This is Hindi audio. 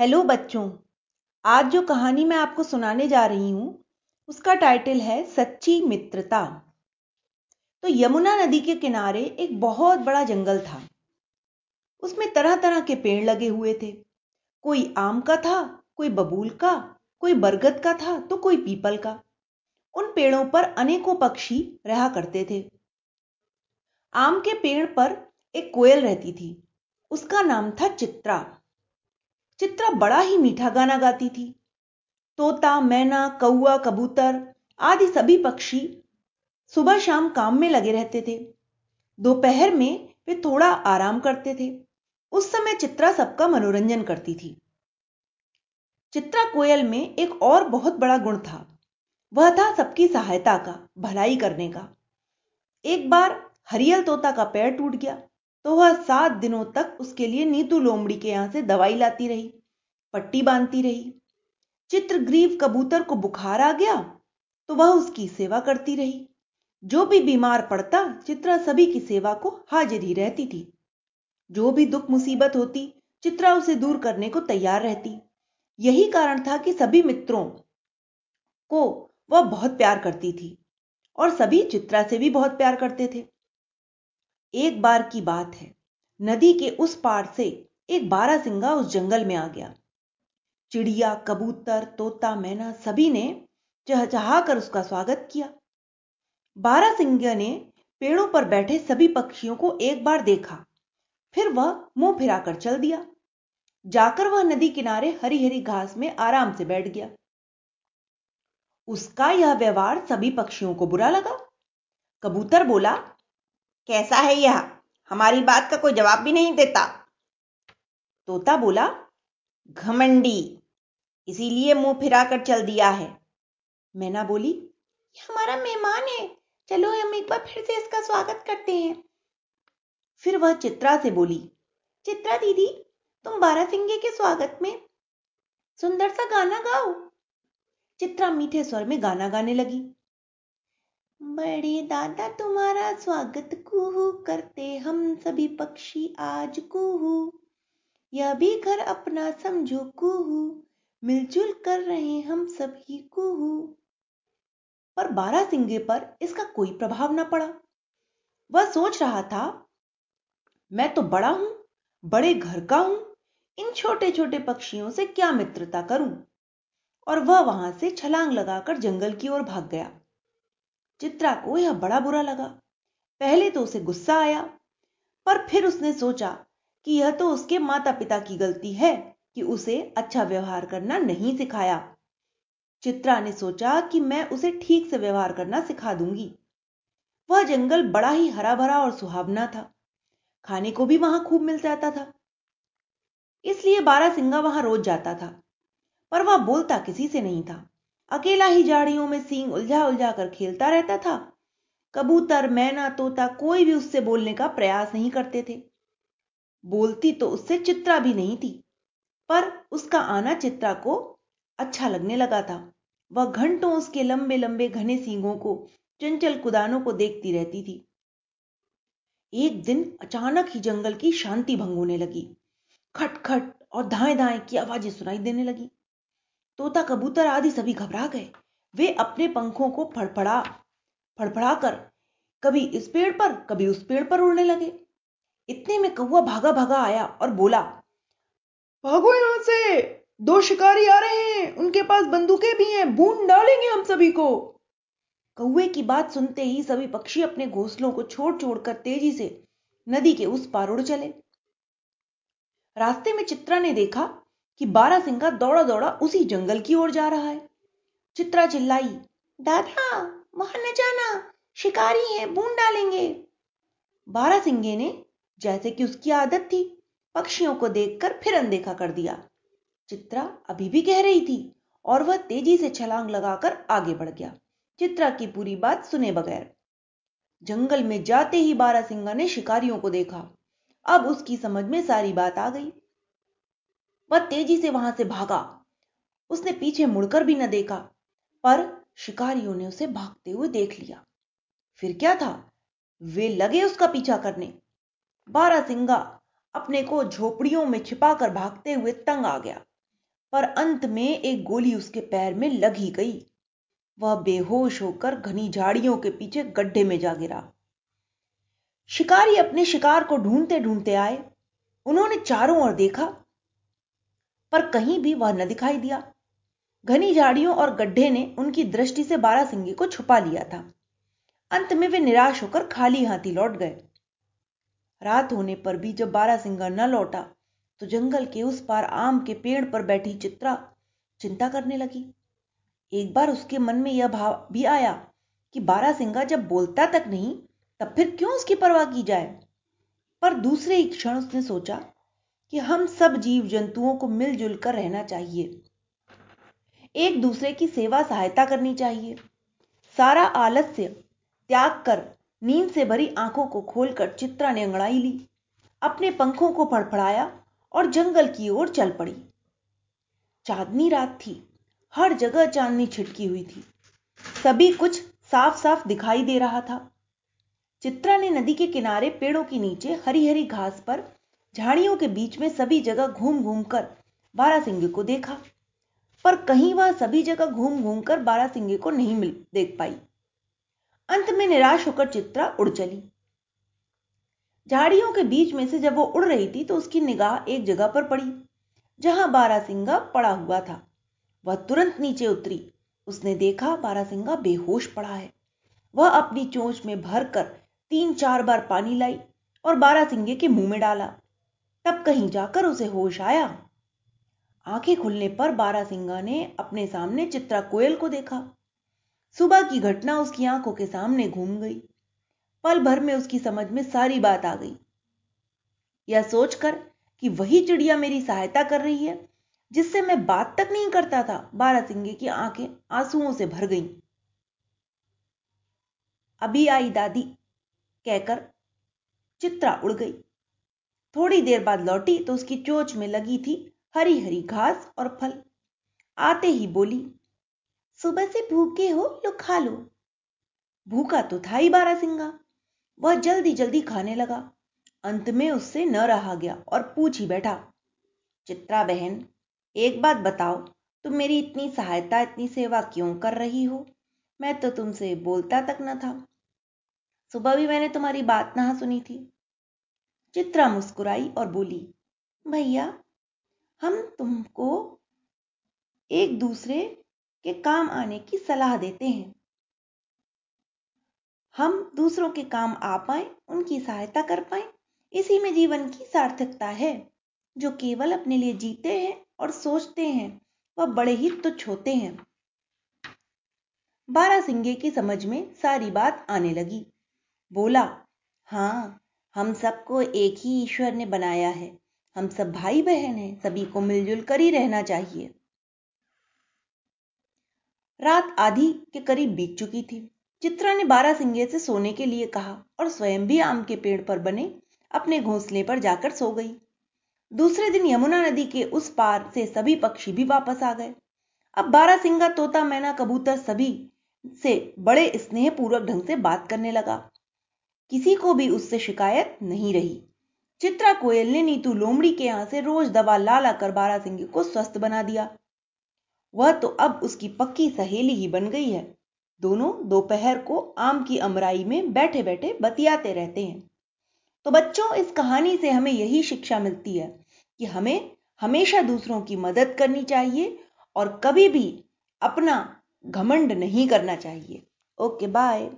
हेलो बच्चों, आज जो कहानी मैं आपको सुनाने जा रही हूँ, उसका टाइटल है सच्ची मित्रता। तो यमुना नदी के किनारे एक बहुत बड़ा जंगल था। उसमें तरह तरह के पेड़ लगे हुए थे। कोई आम का था, कोई बबूल का, कोई बरगद का था तो कोई पीपल का। उन पेड़ों पर अनेकों पक्षी रहा करते थे। आम के पेड़ पर एक कोयल रहती थी। उसका नाम था चित्रा। चित्रा बड़ा ही मीठा गाना गाती थी। तोता, मैना कौआ कबूतर आदि सभी पक्षी सुबह शाम काम में लगे रहते थे। दोपहर में वे थोड़ा आराम करते थे। उस समय चित्रा सबका मनोरंजन करती थी। चित्रा कोयल में एक और बहुत बड़ा गुण था। वह था सबकी सहायता का, भलाई करने का। एक बार हरियल तोता का पैर टूट गया। तो वह सात दिनों तक उसके लिए नीतू लोमड़ी के यहाँ से दवाई लाती रही, पट्टी बांधती रही। चित्रग्रीव कबूतर को बुखार आ गया तो वह उसकी सेवा करती रही। जो भी बीमार पड़ता, चित्रा सभी की सेवा को हाजिर ही रहती थी। जो भी दुख मुसीबत होती, चित्रा उसे दूर करने को तैयार रहती। यही कारण था कि सभी मित्रों को वह बहुत प्यार करती थी और सभी चित्रा से भी बहुत प्यार करते थे। एक बार की बात है। नदी के उस पार से एक बारासिंगा उस जंगल में आ गया। चिड़िया, कबूतर, तोता, मैना सभी ने चहचहा कर उसका स्वागत किया। बारासिंगा ने पेड़ों पर बैठे सभी पक्षियों को एक बार देखा। फिर वह मुँह फिराकर चल दिया। जाकर वह नदी किनारे हरी हरी घास में आराम से बैठ गया। उसका यह व्यवहार सभी पक्षियों को बुरा लगा। कबूतर बोला कैसा है यह? हमारी बात का कोई जवाब भी नहीं देता। तोता बोला, घमंडी, इसीलिए मुँह फिराकर चल दिया है। मैना बोली हमारा मेहमान है। चलो हम एक बार फिर से इसका स्वागत करते हैं। फिर वह चित्रा से बोली, चित्रा दीदी, तुम बारा बारासिंगे के स्वागत में सुंदर सा गाना गाओ। चित्रा मीठे स्वर में गाना गाने लगी। बड़े दादा तुम्हारा स्वागत कुहू, करते हम सभी पक्षी आज कुहू। यह भी घर अपना समझो कुहू, मिलजुल कर रहे हम सभी कुहू। पर बारह सिंगे पर इसका कोई प्रभाव ना पड़ा। वह सोच रहा था, मैं तो बड़ा हूँ, बड़े घर का हूँ, इन छोटे छोटे पक्षियों से क्या मित्रता करूँ? और वह वहाँ से छलांग लगाकर जंगल की ओर भाग गया। चित्रा को यह बड़ा बुरा लगा। पहले तो उसे गुस्सा आया, पर फिर उसने सोचा कि यह तो उसके माता पिता की गलती है कि उसे अच्छा व्यवहार करना नहीं सिखाया। चित्रा ने सोचा कि मैं उसे ठीक से व्यवहार करना सिखा दूँगी। वह जंगल बड़ा ही हरा भरा और सुहावना था। खाने को भी वहाँ खूब मिल जाता था। इसलिए बारह सिंगा वहाँ रोज जाता था, पर वह बोलता किसी से नहीं था। अकेला ही झाड़ियों में सींग उलझा उलझा कर खेलता रहता था। कबूतर, मैना, तोता कोई भी उससे बोलने का प्रयास नहीं करते थे। बोलती तो उससे चित्रा भी नहीं थी, पर उसका आना चित्रा को अच्छा लगने लगा था। वह घंटों उसके लंबे लंबे घने सींगों को, चंचल कुदानों को देखती रहती थी। एक दिन अचानक ही जंगल की शांति भंग होने लगी। खटखट और धाए धाए की आवाज़ें सुनाई देने लगी। तोता कबूतर आदि सभी घबरा गए। वे अपने पंखों को फड़फड़ा फड़फड़ा कर कभी इस पेड़ पर, कभी उस पेड़ पर उड़ने लगे। इतने में कौआ भागा भागा आया और बोला, भागो यहाँ से! दो शिकारी आ रहे हैं। उनके पास बंदूकें भी हैं। बूंद डालेंगे हम सभी को! कौए की बात सुनते ही सभी पक्षी अपने घोंसलों को छोड़ छोड़कर तेज़ी से नदी के उस पार उड़ चले। रास्ते में चित्रा ने देखा कि बारासिंगा दौड़ा दौड़ा उसी जंगल की ओर जा रहा है। चित्रा चिल्लाई, दादा, वहाँ न जाना, शिकारी है, बूंद डालेंगे। बारा बारासिंगे ने, जैसे कि उसकी आदत थी, पक्षियों को देखकर फिर अनदेखा कर दिया। चित्रा अभी भी कह रही थी और वह तेज़ी से छलांग लगाकर आगे बढ़ गया। चित्रा की पूरी बात सुने बगैर। जंगल में जाते ही बारा बारासिंगा ने शिकारियों को देखा। अब उसकी समझ में सारी बात आ गई। वह तेज़ी से वहाँ से भागा। उसने पीछे मुड़कर भी न देखा, पर शिकारियों ने उसे भागते हुए देख लिया। फिर क्या था? वे लगे उसका पीछा करने। बारह सिंगा अपने को झोपड़ियों में छिपाकर भागते हुए तंग आ गया, पर अंत में एक गोली उसके पैर में लग ही गई। वह बेहोश होकर घनी झाड़ियों के पीछे गड्ढे में जा गिरा। शिकारी अपने शिकार को ढूंढते ढूंढते आए। उन्होंने चारों ओर देखा पर कहीं भी वह न दिखाई दिया। घनी झाड़ियों और गड्ढे ने उनकी दृष्टि से बारासिंगी को छुपा लिया था। अंत में वे निराश होकर खाली हाथी लौट गए। रात होने पर भी जब बारासिंगा न लौटा तो जंगल के उस पार आम के पेड़ पर बैठी चित्रा चिंता करने लगी। एक बार उसके मन में यह भाव भी आया कि बारासिंगा जब बोलता तक नहीं, तब फिर क्यों उसकी परवाह की जाए? पर दूसरे ही क्षण उसने सोचा कि हम सब जीव जंतुओं को मिलजुल कर रहना चाहिए। एक दूसरे की सेवा सहायता करनी चाहिए। सारा आलस्य त्याग कर नींद से भरी आँखों को खोलकर चित्रा ने अंगड़ाई ली, अपने पंखों को फड़फड़ाया और जंगल की ओर चल पड़ी। चांदनी रात थी, हर जगह चांदनी छिटकी हुई थी। सभी कुछ साफ़ साफ़ दिखाई दे रहा था। चित्रा ने नदी के किनारे पेड़ों के नीचे हरी हरी घास पर झाड़ियों के बीच में सभी जगह घूम घूम कर बारासिंगे को देखा। पर कहीं वह सभी जगह घूम घूम कर बारासिंगे को नहीं मिल, देख पाई। अंत में निराश होकर चित्रा उड़ चली। झाड़ियों के बीच में से जब वो उड़ रही थी तो उसकी निगाह एक जगह पर पड़ी, जहाँ बारासिंगा पड़ा हुआ था। वह तुरंत नीचे उतरी। उसने देखा बारासिंगा बेहोश पड़ा है। वह अपनी चोंच में भरकर तीन चार बार पानी लाई और बारासिंगे के मुँह में डाला। तब कहीं जाकर उसे होश आया। आँखें खुलने पर बारासिंगा ने अपने सामने चित्रा कोयल को देखा। सुबह की घटना उसकी आँखों के सामने घूम गई। पल भर में उसकी समझ में सारी बात आ गई। यह सोचकर कि वही चिड़िया मेरी सहायता कर रही है, जिससे मैं बात तक नहीं करता था बारासिंगे की आँखें आंसुओं से भर गईं। अभी आई दादी, कहकर चित्रा उड़ गई। थोड़ी देर बाद लौटी तो उसकी चोच में लगी थी हरी हरी घास और फल। आते ही बोली, सुबह से भूखे हो लो खा लो। भूखा तो था ही बारा सिंगा वह जल्दी जल्दी खाने लगा। अंत में उससे न रहा गया और पूछ ही बैठा, चित्रा बहन, एक बात बताओ, तुम मेरी इतनी सहायता, इतनी सेवा क्यों कर रही हो? मैं तो तुमसे बोलता तक न था। सुबह भी मैंने तुम्हारी बात ना सुनी थी। चित्रा मुस्कुराई और बोली, भैया, हम तुमको एक दूसरे के काम आने की सलाह देते हैं। हम दूसरों के काम आ पाए, उनकी सहायता कर पाए। इसी में जीवन की सार्थकता है। जो केवल अपने लिए जीते हैं और सोचते हैं, वह बड़े ही तुच्छ होते हैं। बारह सिंगे की समझ में सारी बात आने लगी। बोला हाँ हम सबको एक ही ईश्वर ने बनाया है। हम सब भाई बहन हैं, सभी को मिलजुल कर ही रहना चाहिए। रात आधी के करीब बीत चुकी थी। चित्रा ने बारह सिंगे से सोने के लिए कहा और स्वयं भी आम के पेड़ पर बने अपने घोंसले पर जाकर सो गई। दूसरे दिन यमुना नदी के उस पार से सभी पक्षी भी वापस आ गए। अब बारह सिंगा, तोता, मैना, कबूतर सभी से बड़े स्नेहपूर्वक ढंग से बात करने लगा। किसी को भी उससे शिकायत नहीं रही। चित्रा कोयल ने नीतू लोमड़ी के यहाँ से रोज दवा ला ला कर बारा सिंह को स्वस्थ बना दिया। वह तो अब उसकी पक्की सहेली ही बन गई है। दोनों दोपहर को आम की अमराई में बैठे बैठे बतियाते रहते हैं। तो बच्चों, इस कहानी से हमें यही शिक्षा मिलती है कि हमें हमेशा दूसरों की मदद करनी चाहिए और कभी भी अपना घमंड नहीं करना चाहिए। Okay, bye.